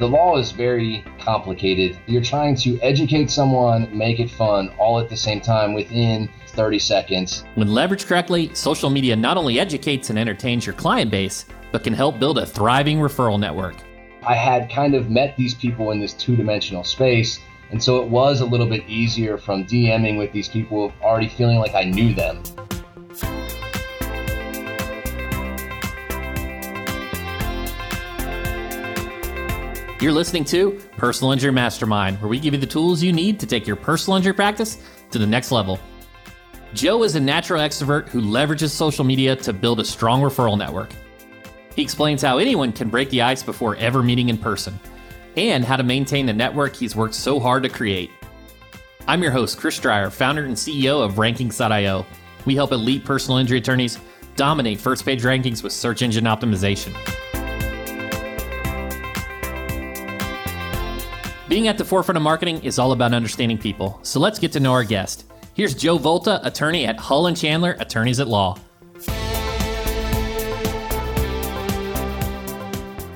The law is very complicated. You're trying to educate someone, make it fun, all at the same time within 30 seconds. When leveraged correctly, social media not only educates and entertains your client base, but can help build a thriving referral network. I had kind of met these people in this two dimensional space. And so it was a little bit easier from DMing with these people, already feeling like I knew them. You're listening to Personal Injury Mastermind, where we give you the tools you need to take your personal injury practice to the next level. Joe is a natural extrovert who leverages social media to build a strong referral network. He explains how anyone can break the ice before ever meeting in person, and how to maintain the network he's worked so hard to create. I'm your host, Chris Dreyer, founder and CEO of Rankings.io. We help elite personal injury attorneys dominate first page rankings with search engine optimization. Being at the forefront of marketing is all about understanding people, so let's get to know our guest. Here's Joe Volta, attorney at Hull and Chandler, Attorneys at Law.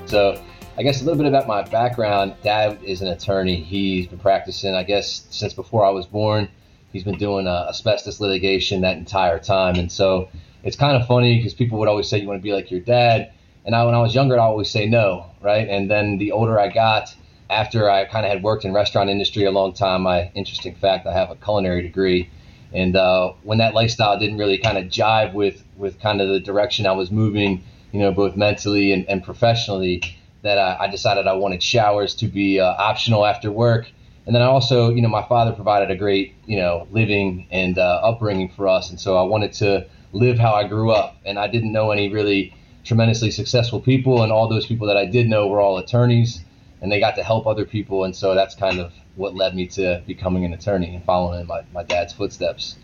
So, I guess a little bit about my background. Dad is an attorney. He's been practicing, I guess, since before I was born. He's been doing uh, asbestos litigation that entire time. And so it's kind of funny because people would always say, You want to be like your dad. And I, when I was younger, I'd always say no, right? And then the older I got, after I kind of had worked in restaurant industry a long time, my interesting fact, I have a culinary degree. And uh, when that lifestyle didn't really kind of jive with, with kind of the direction I was moving, you know, both mentally and, and professionally, that I, I, decided I wanted showers to be uh, optional after work. And then I also, you know, my father provided a great, you know, living and uh, upbringing for us. And so I wanted to live how I grew up. And I didn't know any really tremendously successful people. And all those people that I did know were all attorneys and they got to help other people. And so that's kind of what led me to becoming an attorney and following in my, my dad's footsteps.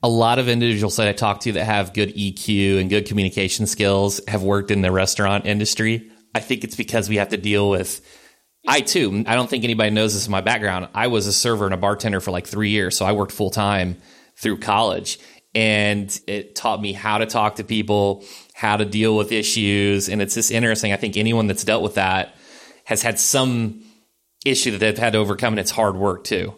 A lot of individuals that I talk to that have good EQ and good communication skills have worked in the restaurant industry. I think it's because we have to deal with. I too, I don't think anybody knows this in my background. I was a server and a bartender for like three years. So I worked full time through college and it taught me how to talk to people, how to deal with issues. And it's just interesting. I think anyone that's dealt with that has had some issue that they've had to overcome, and it's hard work too.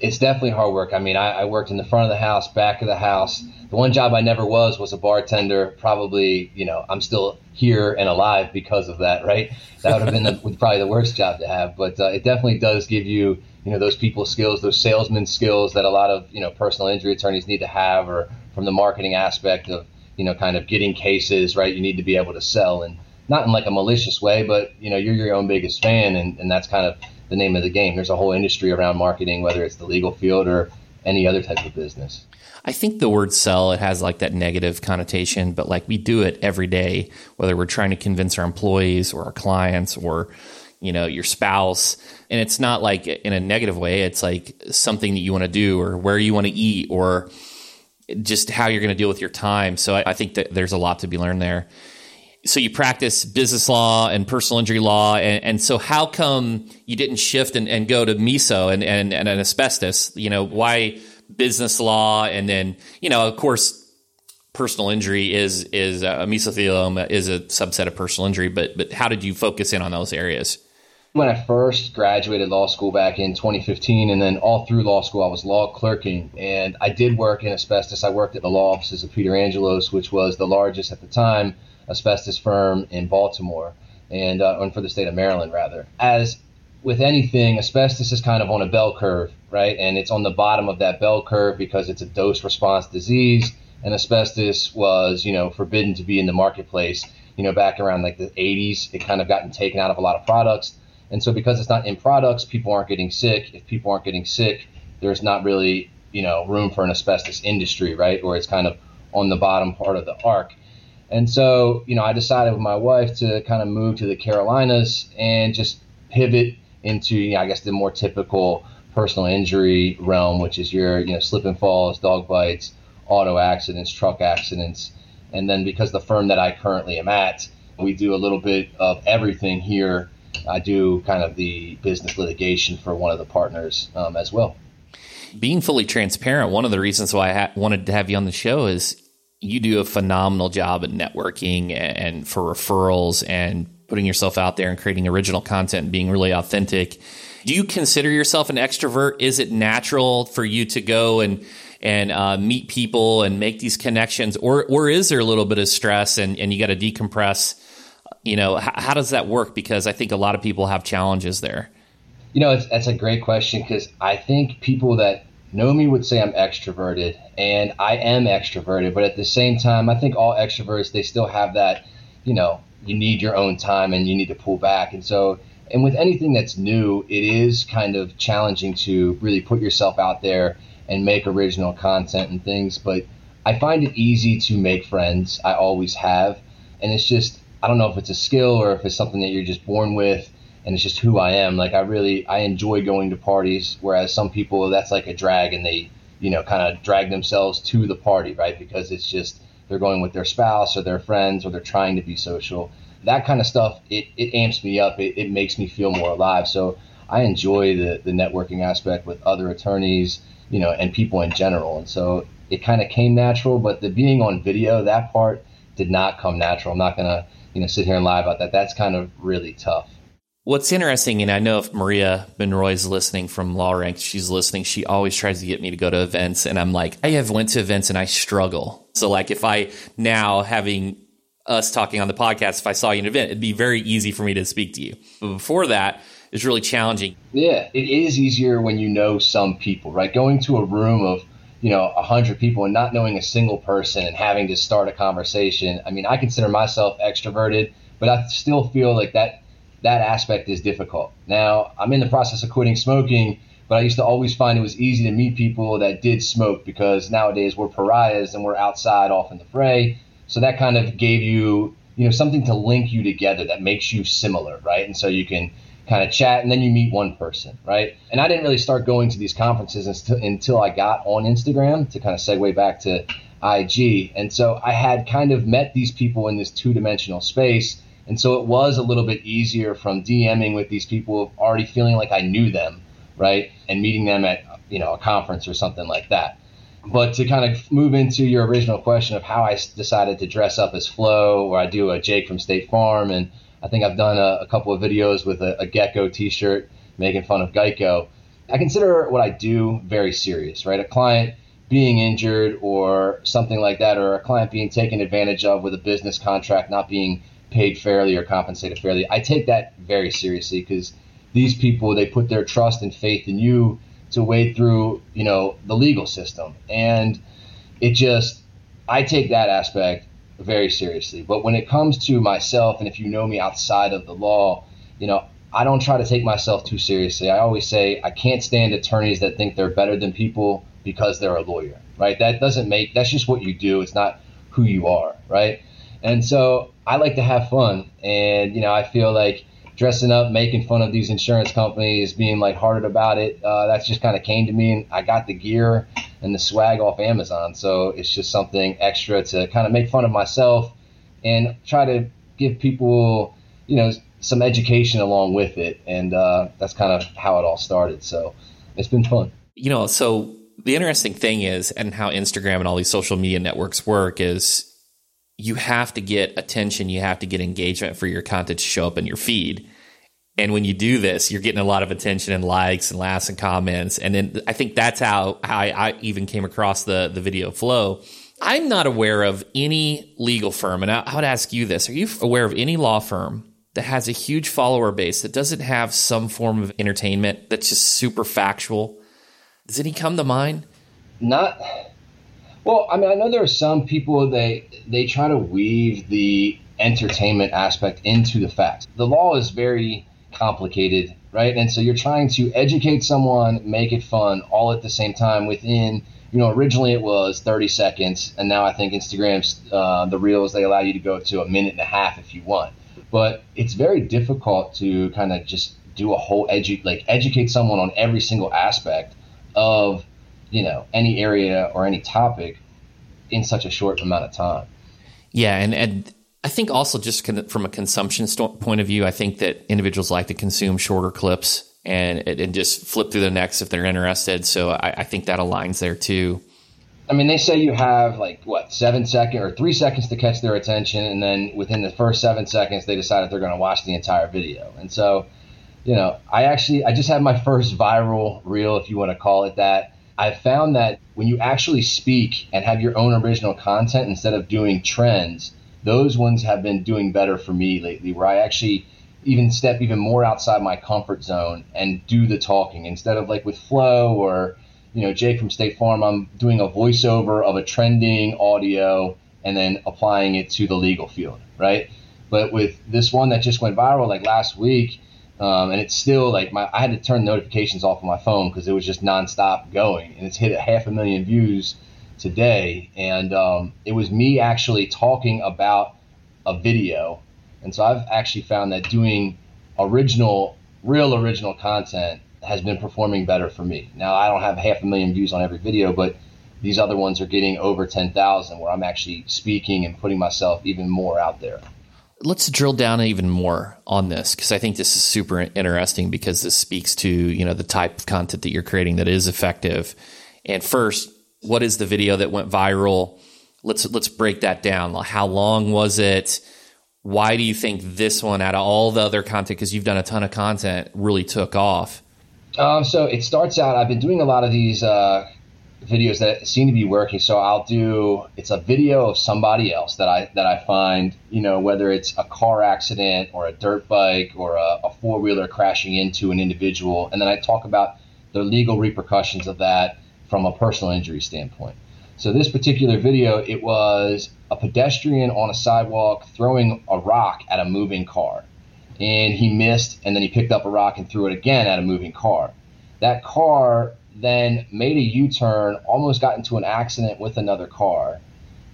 It's definitely hard work. I mean, I, I worked in the front of the house, back of the house. The one job I never was was a bartender. Probably, you know, I'm still here and alive because of that, right? That would have been the, probably the worst job to have. But uh, it definitely does give you, you know, those people skills, those salesman skills that a lot of, you know, personal injury attorneys need to have, or from the marketing aspect of, you know, kind of getting cases, right? You need to be able to sell and not in like a malicious way, but you know, you're your own biggest fan, and, and that's kind of the name of the game. There's a whole industry around marketing, whether it's the legal field or any other type of business. I think the word sell it has like that negative connotation, but like we do it every day, whether we're trying to convince our employees or our clients or you know your spouse, and it's not like in a negative way. It's like something that you want to do or where you want to eat or just how you're going to deal with your time. So I, I think that there's a lot to be learned there so you practice business law and personal injury law, and, and so how come you didn't shift and, and go to meso and, and, and an asbestos? You know, why business law, and then you know, of course, personal injury is is a mesothelioma is a subset of personal injury, but but how did you focus in on those areas? When I first graduated law school back in 2015, and then all through law school, I was law clerking, and I did work in asbestos. I worked at the law offices of Peter Angelos, which was the largest at the time asbestos firm in Baltimore and, uh, and for the state of Maryland, rather. As with anything, asbestos is kind of on a bell curve, right? And it's on the bottom of that bell curve because it's a dose response disease. And asbestos was, you know, forbidden to be in the marketplace, you know, back around like the 80s. It kind of gotten taken out of a lot of products. And so because it's not in products, people aren't getting sick. If people aren't getting sick, there's not really, you know, room for an asbestos industry, right? Or it's kind of on the bottom part of the arc. And so, you know, I decided with my wife to kind of move to the Carolinas and just pivot into, you know, I guess, the more typical personal injury realm, which is your, you know, slip and falls, dog bites, auto accidents, truck accidents. And then because the firm that I currently am at, we do a little bit of everything here. I do kind of the business litigation for one of the partners um, as well. Being fully transparent, one of the reasons why I ha- wanted to have you on the show is you do a phenomenal job at networking and for referrals and putting yourself out there and creating original content and being really authentic. Do you consider yourself an extrovert? Is it natural for you to go and and uh, meet people and make these connections, or or is there a little bit of stress and, and you got to decompress? You know, h- how does that work? Because I think a lot of people have challenges there. You know, it's, that's a great question because I think people that know me would say I'm extroverted, and I am extroverted. But at the same time, I think all extroverts they still have that. You know, you need your own time and you need to pull back, and so and with anything that's new, it is kind of challenging to really put yourself out there and make original content and things. But I find it easy to make friends. I always have. And it's just, I don't know if it's a skill or if it's something that you're just born with and it's just who I am. Like I really, I enjoy going to parties, whereas some people, that's like a drag and they, you know, kind of drag themselves to the party, right? Because it's just, they're going with their spouse or their friends or they're trying to be social. That kind of stuff, it, it amps me up. It, it makes me feel more alive. So I enjoy the, the networking aspect with other attorneys you know, and people in general. And so it kind of came natural, but the being on video, that part did not come natural. I'm not to, you know, sit here and lie about that. That's kind of really tough. What's interesting, and I know if Maria Monroy is listening from LawRank, she's listening. She always tries to get me to go to events, and I'm like, I have went to events and I struggle. So like, if I now having us talking on the podcast, if I saw you in an event, it'd be very easy for me to speak to you. But before that, it's really challenging. Yeah, it is easier when you know some people, right? Going to a room of you know a hundred people and not knowing a single person and having to start a conversation. I mean, I consider myself extroverted, but I still feel like that that aspect is difficult. Now, I'm in the process of quitting smoking, but I used to always find it was easy to meet people that did smoke because nowadays we're pariahs and we're outside off in the fray. So that kind of gave you, you know, something to link you together that makes you similar, right? And so you can kind of chat, and then you meet one person, right? And I didn't really start going to these conferences until, I got on Instagram to kind of segue back to IG. And so I had kind of met these people in this two dimensional space. And so it was a little bit easier from DMing with these people, already feeling like I knew them, right? And meeting them at, you know, a conference or something like that. But to kind of move into your original question of how I decided to dress up as Flo, or I do a Jake from State Farm and I think I've done a, a couple of videos with a, a Gecko T-shirt making fun of Geico. I consider what I do very serious, right? A client being injured or something like that, or a client being taken advantage of with a business contract not being paid fairly or compensated fairly. I take that very seriously because these people they put their trust and faith in you to wade through, you know, the legal system, and it just I take that aspect very seriously. But when it comes to myself, and if you know me outside of the law, you know, I don't try to take myself too seriously. I always say I can't stand attorneys that think they're better than people because they're a lawyer, right? That doesn't make, that's just what you do. It's not who you are, right? And so I like to have fun. And, you know, I feel like dressing up, making fun of these insurance companies, being like hearted about it, uh, that's just kind of came to me. And I got the gear and the swag off Amazon. So it's just something extra to kind of make fun of myself and try to give people, you know, some education along with it. And uh, that's kind of how it all started. So it's been fun. You know, so the interesting thing is, and how Instagram and all these social media networks work is you have to get attention, you have to get engagement for your content to show up in your feed. And when you do this, you're getting a lot of attention and likes and laughs and comments. And then I think that's how, how I, I even came across the, the video Flo. I'm not aware of any legal firm, and I, I would ask you this: Are you aware of any law firm that has a huge follower base that doesn't have some form of entertainment that's just super factual? Does any come to mind? Not. Well, I mean, I know there are some people they they try to weave the entertainment aspect into the facts. The law is very complicated, right? And so you're trying to educate someone, make it fun, all at the same time within, you know, originally it was 30 seconds, and now I think Instagram's uh, the reels they allow you to go to a minute and a half if you want. But it's very difficult to kind of just do a whole edu like educate someone on every single aspect of you know any area or any topic in such a short amount of time. Yeah, and and I think also just from a consumption point of view, I think that individuals like to consume shorter clips and and just flip through the next if they're interested. So I, I think that aligns there too. I mean, they say you have like what seven seconds or three seconds to catch their attention, and then within the first seven seconds, they decide if they're going to watch the entire video. And so, you know, I actually I just had my first viral reel, if you want to call it that. I found that when you actually speak and have your own original content instead of doing trends, those ones have been doing better for me lately. Where I actually even step even more outside my comfort zone and do the talking instead of like with Flo or you know Jake from State Farm. I'm doing a voiceover of a trending audio and then applying it to the legal field, right? But with this one that just went viral like last week, um, and it's still like my I had to turn notifications off on my phone because it was just nonstop going, and it's hit a half a million views today, and um, it was me actually talking about a video and so I've actually found that doing original, real original content has been performing better for me. Now I don't have half a million views on every video, but these other ones are getting over 10,000 where I'm actually speaking and putting myself even more out there. Let's drill down even more on this because I think this is super interesting because this speaks to, you know, the type of content that you're creating that is effective. And first, what is the video that went viral? Let's let's break that down. How long was it? why do you think this one out of all the other content because you've done a ton of content really took off um, so it starts out i've been doing a lot of these uh, videos that seem to be working so i'll do it's a video of somebody else that i that i find you know whether it's a car accident or a dirt bike or a, a four-wheeler crashing into an individual and then i talk about the legal repercussions of that from a personal injury standpoint so this particular video, it was a pedestrian on a sidewalk throwing a rock at a moving car. And he missed, and then he picked up a rock and threw it again at a moving car. That car then made a U turn, almost got into an accident with another car.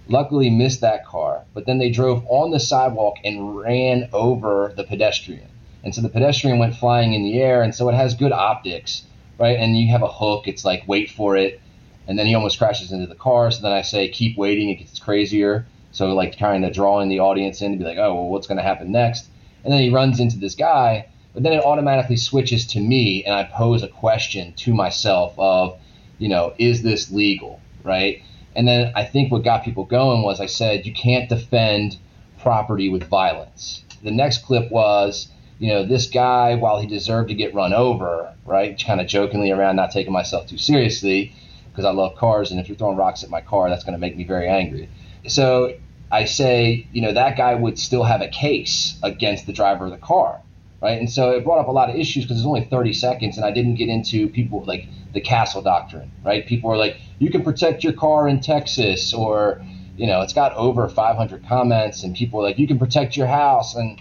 Luckily, missed that car, but then they drove on the sidewalk and ran over the pedestrian. And so the pedestrian went flying in the air, and so it has good optics, right? And you have a hook, it's like, wait for it and then he almost crashes into the car. So then I say, keep waiting, it gets crazier. So like trying to draw in the audience in to be like, oh, well, what's going to happen next? And then he runs into this guy, but then it automatically switches to me, and I pose a question to myself of, you know, is this legal, right? And then I think what got people going was I said, you can't defend property with violence. The next clip was, you know, this guy, while he deserved to get run over, right, kind of jokingly around, not taking myself too seriously, because I love cars, and if you're throwing rocks at my car, that's going to make me very angry. So I say, you know, that guy would still have a case against the driver of the car, right? And so it brought up a lot of issues because it's only 30 seconds, and I didn't get into people like the castle doctrine, right? People are like, you can protect your car in Texas, or you know, it's got over 500 comments, and people are like, you can protect your house, and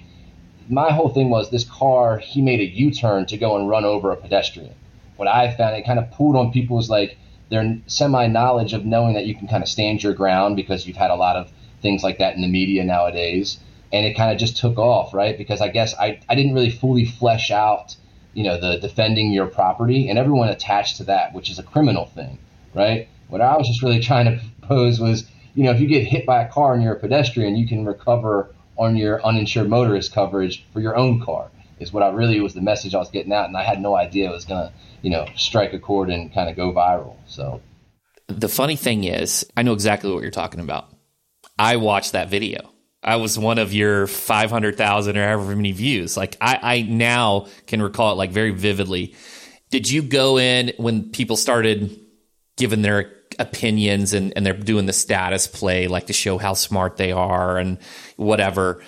my whole thing was this car, he made a U-turn to go and run over a pedestrian. What I found, it kind of pulled on people's like their semi knowledge of knowing that you can kind of stand your ground because you've had a lot of things like that in the media nowadays. And it kind of just took off, right? Because I guess I, I didn't really fully flesh out, you know, the defending your property and everyone attached to that, which is a criminal thing, right? What I was just really trying to propose was, you know, if you get hit by a car and you're a pedestrian, you can recover on your uninsured motorist coverage for your own car, is what I really was the message I was getting out. And I had no idea it was going to you know, strike a chord and kind of go viral. So the funny thing is, I know exactly what you're talking about. I watched that video. I was one of your 500,000 or however many views. Like I, I now can recall it like very vividly. Did you go in when people started giving their opinions and, and they're doing the status play, like to show how smart they are and whatever?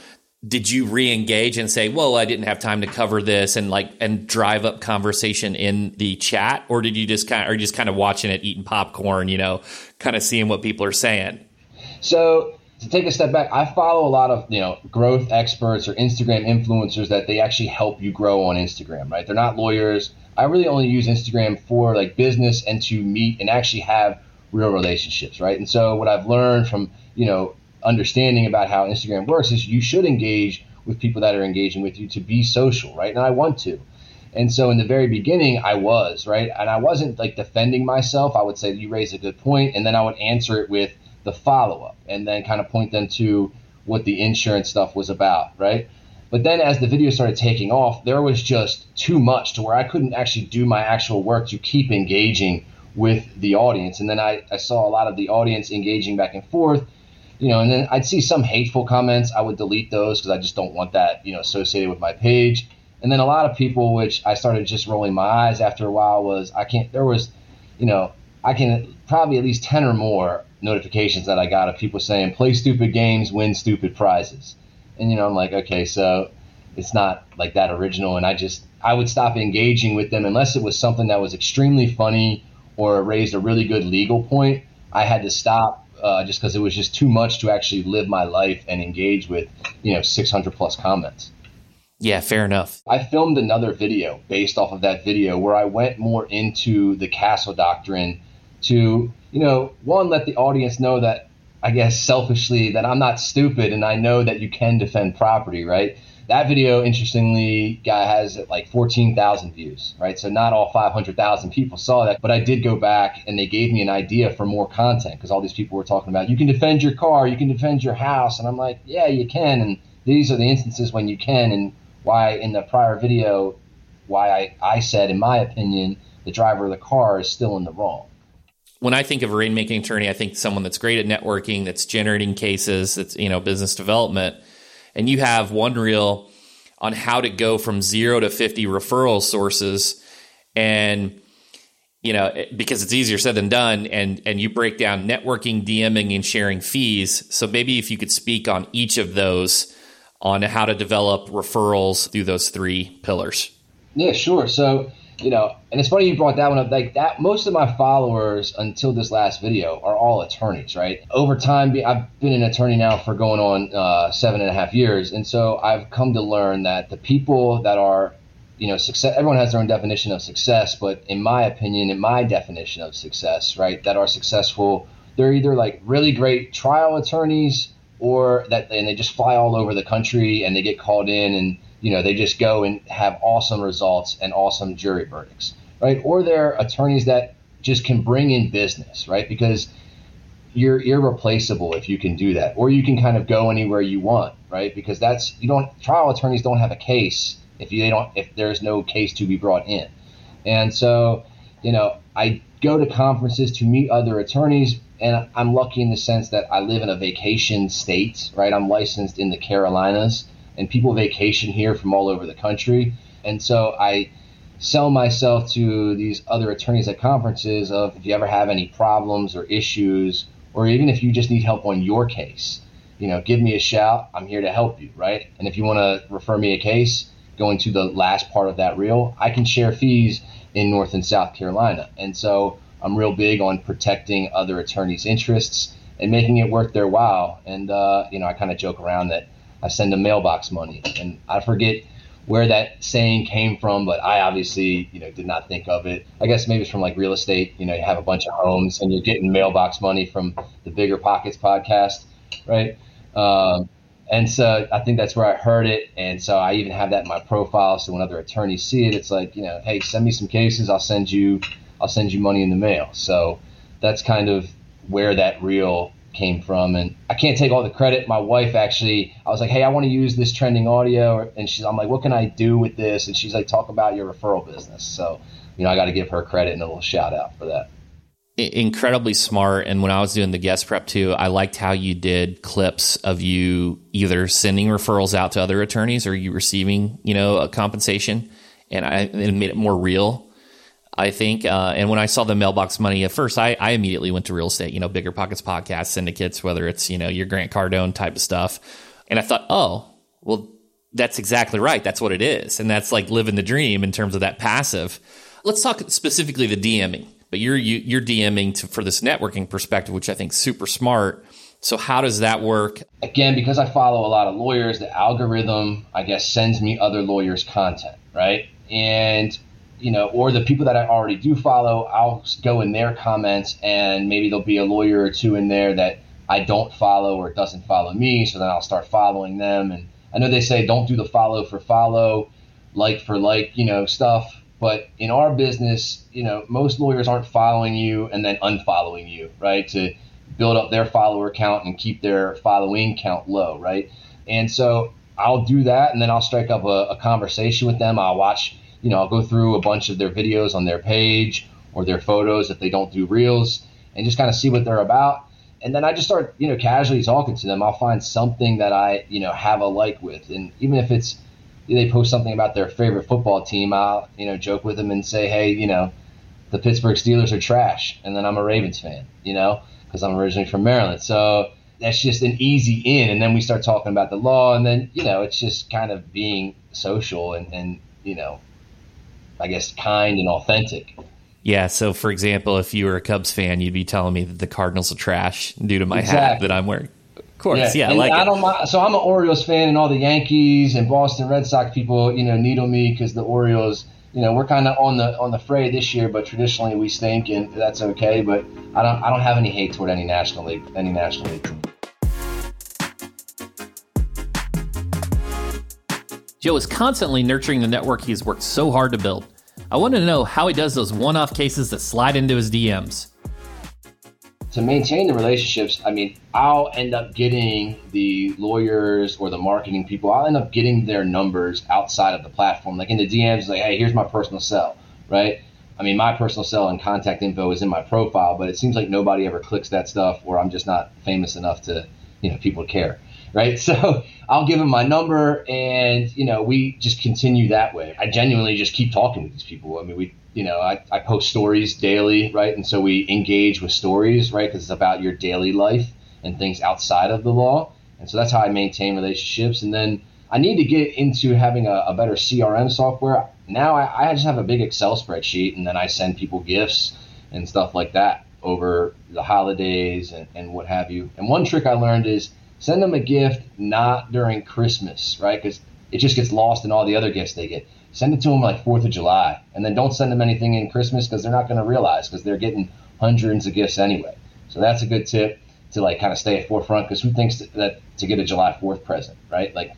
did you re-engage and say well i didn't have time to cover this and like and drive up conversation in the chat or did you just kind of are you just kind of watching it eating popcorn you know kind of seeing what people are saying so to take a step back i follow a lot of you know growth experts or instagram influencers that they actually help you grow on instagram right they're not lawyers i really only use instagram for like business and to meet and actually have real relationships right and so what i've learned from you know understanding about how Instagram works is you should engage with people that are engaging with you to be social, right? And I want to. And so in the very beginning, I was, right? And I wasn't like defending myself. I would say, you raise a good point, and then I would answer it with the follow up and then kind of point them to what the insurance stuff was about, right? But then as the video started taking off, there was just too much to where I couldn't actually do my actual work to keep engaging with the audience. And then I, I saw a lot of the audience engaging back and forth, you know, and then I'd see some hateful comments. I would delete those because I just don't want that, you know, associated with my page. And then a lot of people, which I started just rolling my eyes after a while, was I can't, there was, you know, I can probably at least 10 or more notifications that I got of people saying, play stupid games, win stupid prizes. And, you know, I'm like, okay, so it's not like that original. And I just, I would stop engaging with them unless it was something that was extremely funny or raised a really good legal point. I had to stop uh, just because it was just too much to actually live my life and engage with, you know, 600 plus comments. Yeah, fair enough. I filmed another video based off of that video where I went more into the castle doctrine to, you know, one, let the audience know that I guess selfishly that I'm not stupid and I know that you can defend property, right? That video, interestingly, guy has like 14,000 views, right? So not all 500,000 people saw that, but I did go back and they gave me an idea for more content because all these people were talking about you can defend your car, you can defend your house, and I'm like, yeah, you can, and these are the instances when you can, and why in the prior video, why I, I said, in my opinion, the driver of the car is still in the wrong when I think of a rainmaking attorney, I think someone that's great at networking, that's generating cases, that's you know business development, and you have one reel on how to go from zero to fifty referral sources, and you know because it's easier said than done, and and you break down networking, DMing, and sharing fees. So maybe if you could speak on each of those on how to develop referrals through those three pillars. Yeah, sure. So you know, and it's funny you brought that one up. Like that, most of my followers until this last video are all attorneys, right? Over time, I've been an attorney now for going on uh, seven and a half years, and so I've come to learn that the people that are, you know, success. Everyone has their own definition of success, but in my opinion, in my definition of success, right, that are successful, they're either like really great trial attorneys or that, and they just fly all over the country and they get called in and you know, they just go and have awesome results and awesome jury verdicts, right? Or they're attorneys that just can bring in business, right? Because you're irreplaceable if you can do that, or you can kind of go anywhere you want, right? Because that's you don't trial attorneys don't have a case if you they don't if there's no case to be brought in, and so you know I go to conferences to meet other attorneys, and I'm lucky in the sense that I live in a vacation state, right? I'm licensed in the Carolinas, and people vacation here from all over the country. And so I sell myself to these other attorneys at conferences of if you ever have any problems or issues, or even if you just need help on your case, you know, give me a shout. I'm here to help you, right? And if you want to refer me a case, going to the last part of that reel, I can share fees in North and South Carolina. And so I'm real big on protecting other attorneys' interests and making it worth their while. And, uh, you know, I kind of joke around that I send them mailbox money. And I forget where that saying came from, but I obviously, you know, did not think of it. I guess maybe it's from like real estate. You know, you have a bunch of homes and you're getting mailbox money from the BiggerPockets podcast, right? Um, and so I think that's where I heard it. And so I even have that in my profile. So when other attorneys see it, it's like, you know, hey, send me some cases. I'll send you, I'll send you money in the mail. So that's kind of where that real came from. And I can't take all the credit. My wife actually, I was like, hey, I want to use this trending audio. And she's, I'm like, what can I do with this? And she's like, talk about your referral business. So, you know, I got to give her credit and a little shout out for that. Incredibly smart. And when I was doing the guest prep too, I liked how you did clips of you either sending referrals out to other attorneys or you receiving, you know, a compensation. And I it made it more real I think. Uh, and when I saw the mailbox money at first, I, I immediately went to real estate, you know, BiggerPockets podcast syndicates, whether it's, you know, your Grant Cardone type of stuff. And I thought, oh, well, that's exactly right. That's what it is. And that's like living the dream in terms of that passive. Let's talk specifically the DMing, but you're, you, are you are DMing to, for this networking perspective, which I think super smart. So how does that work? Again, because I follow a lot of lawyers, the algorithm, I guess, sends me other lawyers' content, right? And you know, or the people that I already do follow, I'll go in their comments and maybe there'll be a lawyer or two in there that I don't follow or doesn't follow me. So then I'll start following them. And I know they say don't do the follow for follow, like for like, you know, stuff. But in our business, you know, most lawyers aren't following you and then unfollowing you, right? To build up their follower count and keep their following count low, right? And so I'll do that and then I'll strike up a, a conversation with them. I'll watch you know, I'll go through a bunch of their videos on their page, or their photos if they don't do reels and just kind of see what they're about. And then I just start, you know, casually talking to them. I'll find something that I, you know, have a like with. And even if it's they post something about their favorite football team, I'll, you know, joke with them and say, hey, you know, the Pittsburgh Steelers are trash. And then I'm a Ravens fan, you know, because I'm originally from Maryland. So that's just an easy in. And then we start talking about the law. And then, you know, it's just kind of being social and, and you know, I guess kind and authentic. Yeah. So, for example, if you were a Cubs fan, you'd be telling me that the Cardinals are trash due to my exactly. hat that I'm wearing. Of course, yeah. yeah I like I don't mind, so I'm an Orioles fan, and all the Yankees and Boston Red Sox people, you know, needle me because the Orioles, you know, we're kind of on the on the fray this year, but traditionally we stink, and that's okay. But I don't I don't have any hate toward any national league any national league Joe is constantly nurturing the network he has worked so hard to build. I want to know how he does those one off cases that slide into his DMs. To maintain the relationships, I mean, I'll end up getting the lawyers or the marketing people, I'll end up getting their numbers outside of the platform. Like in the DMs, like, hey, here's my personal cell, right? I mean, my personal cell and contact info is in my profile, but it seems like nobody ever clicks that stuff, or I'm just not famous enough to, you know, people care right? So I'll give them my number, and you know, we just continue that way. I genuinely just keep talking with these people. I mean, we, you know, I, I post stories daily, right? And so we engage with stories, right? Because it's about your daily life and things outside of the law, and so that's how I maintain relationships. And then I need to get into having a, a better CRM software. Now I, I just have a big Excel spreadsheet, and then I send people gifts and stuff like that over the holidays and, and what have you. And one trick I learned is send them a gift not during Christmas, right? Because it just gets lost in all the other gifts they get. Send it to them like Fourth of July, and then don't send them anything in Christmas because they're not going to realize because they're getting hundreds of gifts anyway. So that's a good tip to like kind of stay at forefront because who thinks that to get a July Fourth present, right? Like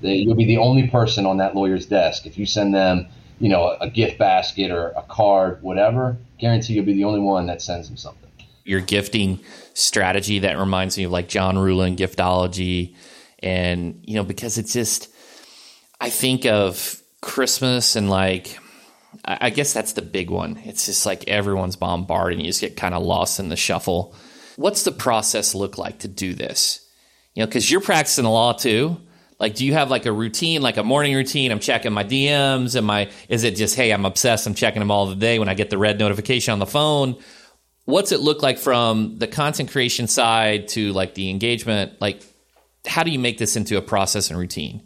they, you'll be the only person on that lawyer's desk if you send them, you know, a, a gift basket or a card, whatever. Guarantee you'll be the only one that sends them something your gifting strategy that reminds me of like John Ruhlin giftology and you know because it's just I think of Christmas and like I guess that's the big one. It's just like everyone's bombarded and you just get kind of lost in the shuffle. What's the process look like to do this? You know, because you're practicing the law too. Like, do you have like a routine, like a morning routine? I'm checking my DMs. Am I? Is it just, hey, I'm obsessed. I'm checking them all the day when I get the red notification on the phone? What's it look like from the content creation side to like the engagement? Like, how do you make this into a process and routine?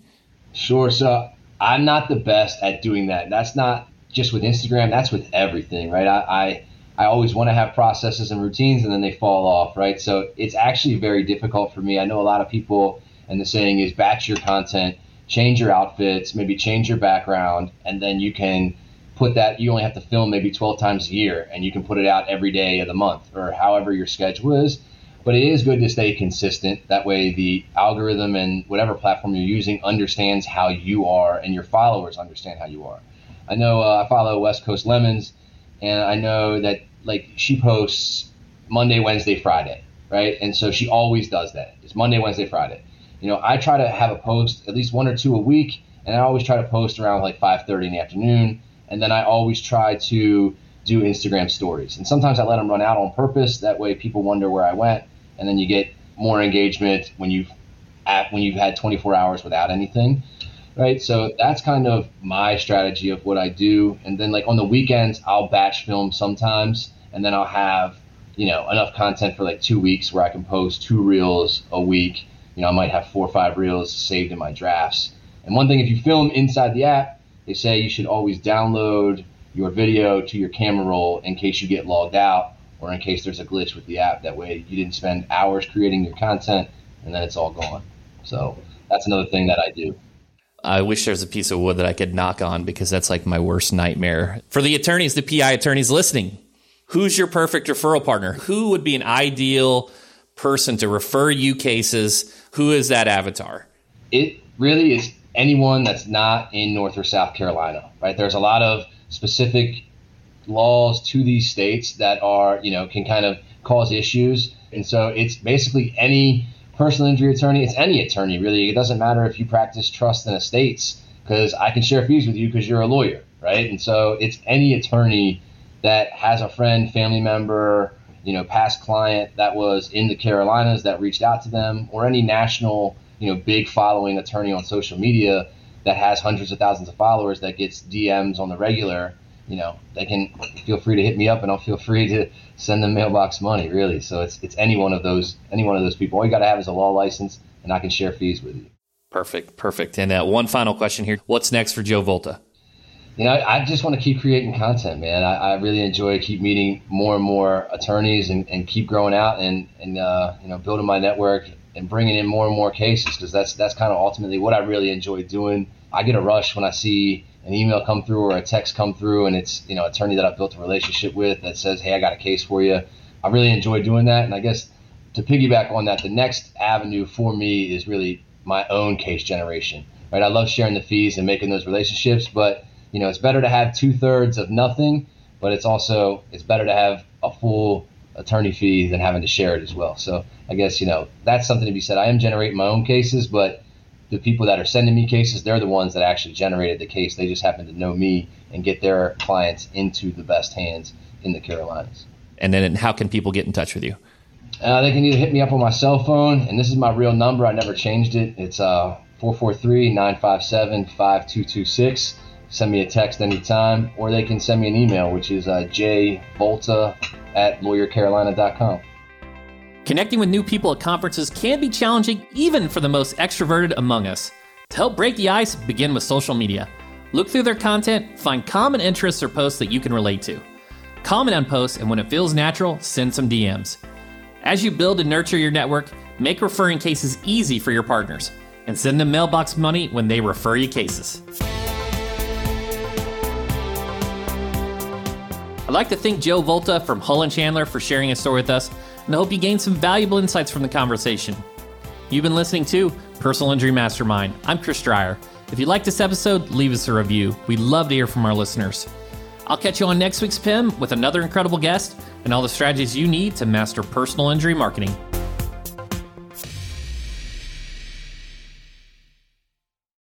Sure. So I'm not the best at doing that. That's not just with Instagram. That's with everything, right? I, I, I always want to have processes and routines and then they fall off, right? So it's actually very difficult for me. I know a lot of people, and the saying is batch your content, change your outfits, maybe change your background, and then you can put that you only have to film maybe 12 times a year and you can put it out every day of the month or however your schedule is. But it is good to stay consistent. That way the algorithm and whatever platform you're using understands how you are and your followers understand how you are. I know uh, i follow west coast lemons and i know that like she posts monday wednesday friday right? And so she always does that. It's monday wednesday friday. You know i try to have a post at least one or two a week and i always try to post around like 5.30 in the afternoon and then I always try to do Instagram stories. And sometimes I let them run out on purpose. That way, people wonder where I went, and then you get more engagement when you've at when you've had 24 hours without anything, right? So that's kind of my strategy of what I do. And then like on the weekends, I'll batch film sometimes, and then I'll have you know enough content for like two weeks where I can post two reels a week. You know, I might have four or five reels saved in my drafts. And one thing, if you film inside the app, they say you should always download your video to your camera roll in case you get logged out or in case there's a glitch with the app. That way you didn't spend hours creating your content and then it's all gone. So that's another thing that I do. I wish there was a piece of wood that I could knock on because that's like my worst nightmare. For the attorneys, the PI attorneys listening, who's your perfect referral partner? Who would be an ideal person to refer you cases? Who is that avatar? It really is anyone that's not in North or South Carolina, right? There's a lot of specific laws to these states that are, you know, can kind of cause issues. And so it's basically any personal injury attorney, it's any attorney really. It doesn't matter if you practice trust in estates because I can share fees with you because you're a lawyer, right? And so it's any attorney that has a friend, family member, you know, past client that was in the Carolinas that reached out to them, or any national, you know, big following attorney on social media that has hundreds of thousands of followers that gets DMs on the regular, you know, they can feel free to hit me up and I'll feel free to send them mailbox money, really. So it's it's any one of those any one of those people. All you got to have is a law license, and I can share fees with you. Perfect, perfect. And uh, one final question here: What's next for Joe Volta? You know, I just want to keep creating content, man. I, I really enjoy keep meeting more and more attorneys and, and keep growing out and and uh, you know building my network and bringing in more and more cases because that's that's kind of ultimately what I really enjoy doing. I get a rush when I see an email come through or a text come through and it's you know attorney that I've built a relationship with that says hey I got a case for you I really enjoy doing that and I guess to piggyback on that the next avenue for me is really my own case generation right I love sharing the fees and making those relationships but you know it's better to have two thirds of nothing but it's also it's better to have a full attorney fee than having to share it as well so I guess you know that's something to be said I am generating my own cases but the people that are sending me cases, they're the ones that actually generated the case. They just happen to know me and get their clients into the best hands in the Carolinas. And then how can people get in touch with you? Uh, they can either hit me up on my cell phone, and this is my real number. I never changed it. It's uh, 443 957 5226. Send me a text anytime, or they can send me an email, which is uh, jvolta at lawyercarolina.com. Connecting with new people at conferences can be challenging even for the most extroverted among us. To help break the ice, begin with social media. Look through their content, find common interests or posts that you can relate to. Comment on posts, and when it feels natural, send some DMs. As you build and nurture your network, make referring cases easy for your partners, and send them mailbox money when they refer you cases. Like to thank Joe Volta from Hull and Chandler for sharing his story with us and I hope you gained some valuable insights from the conversation. You've been listening to Personal Injury Mastermind. I'm Chris Dreyer. If you like this episode, leave us a review. We'd love to hear from our listeners. I'll catch you on next week's PIM with another incredible guest and all the strategies you need to master personal injury marketing.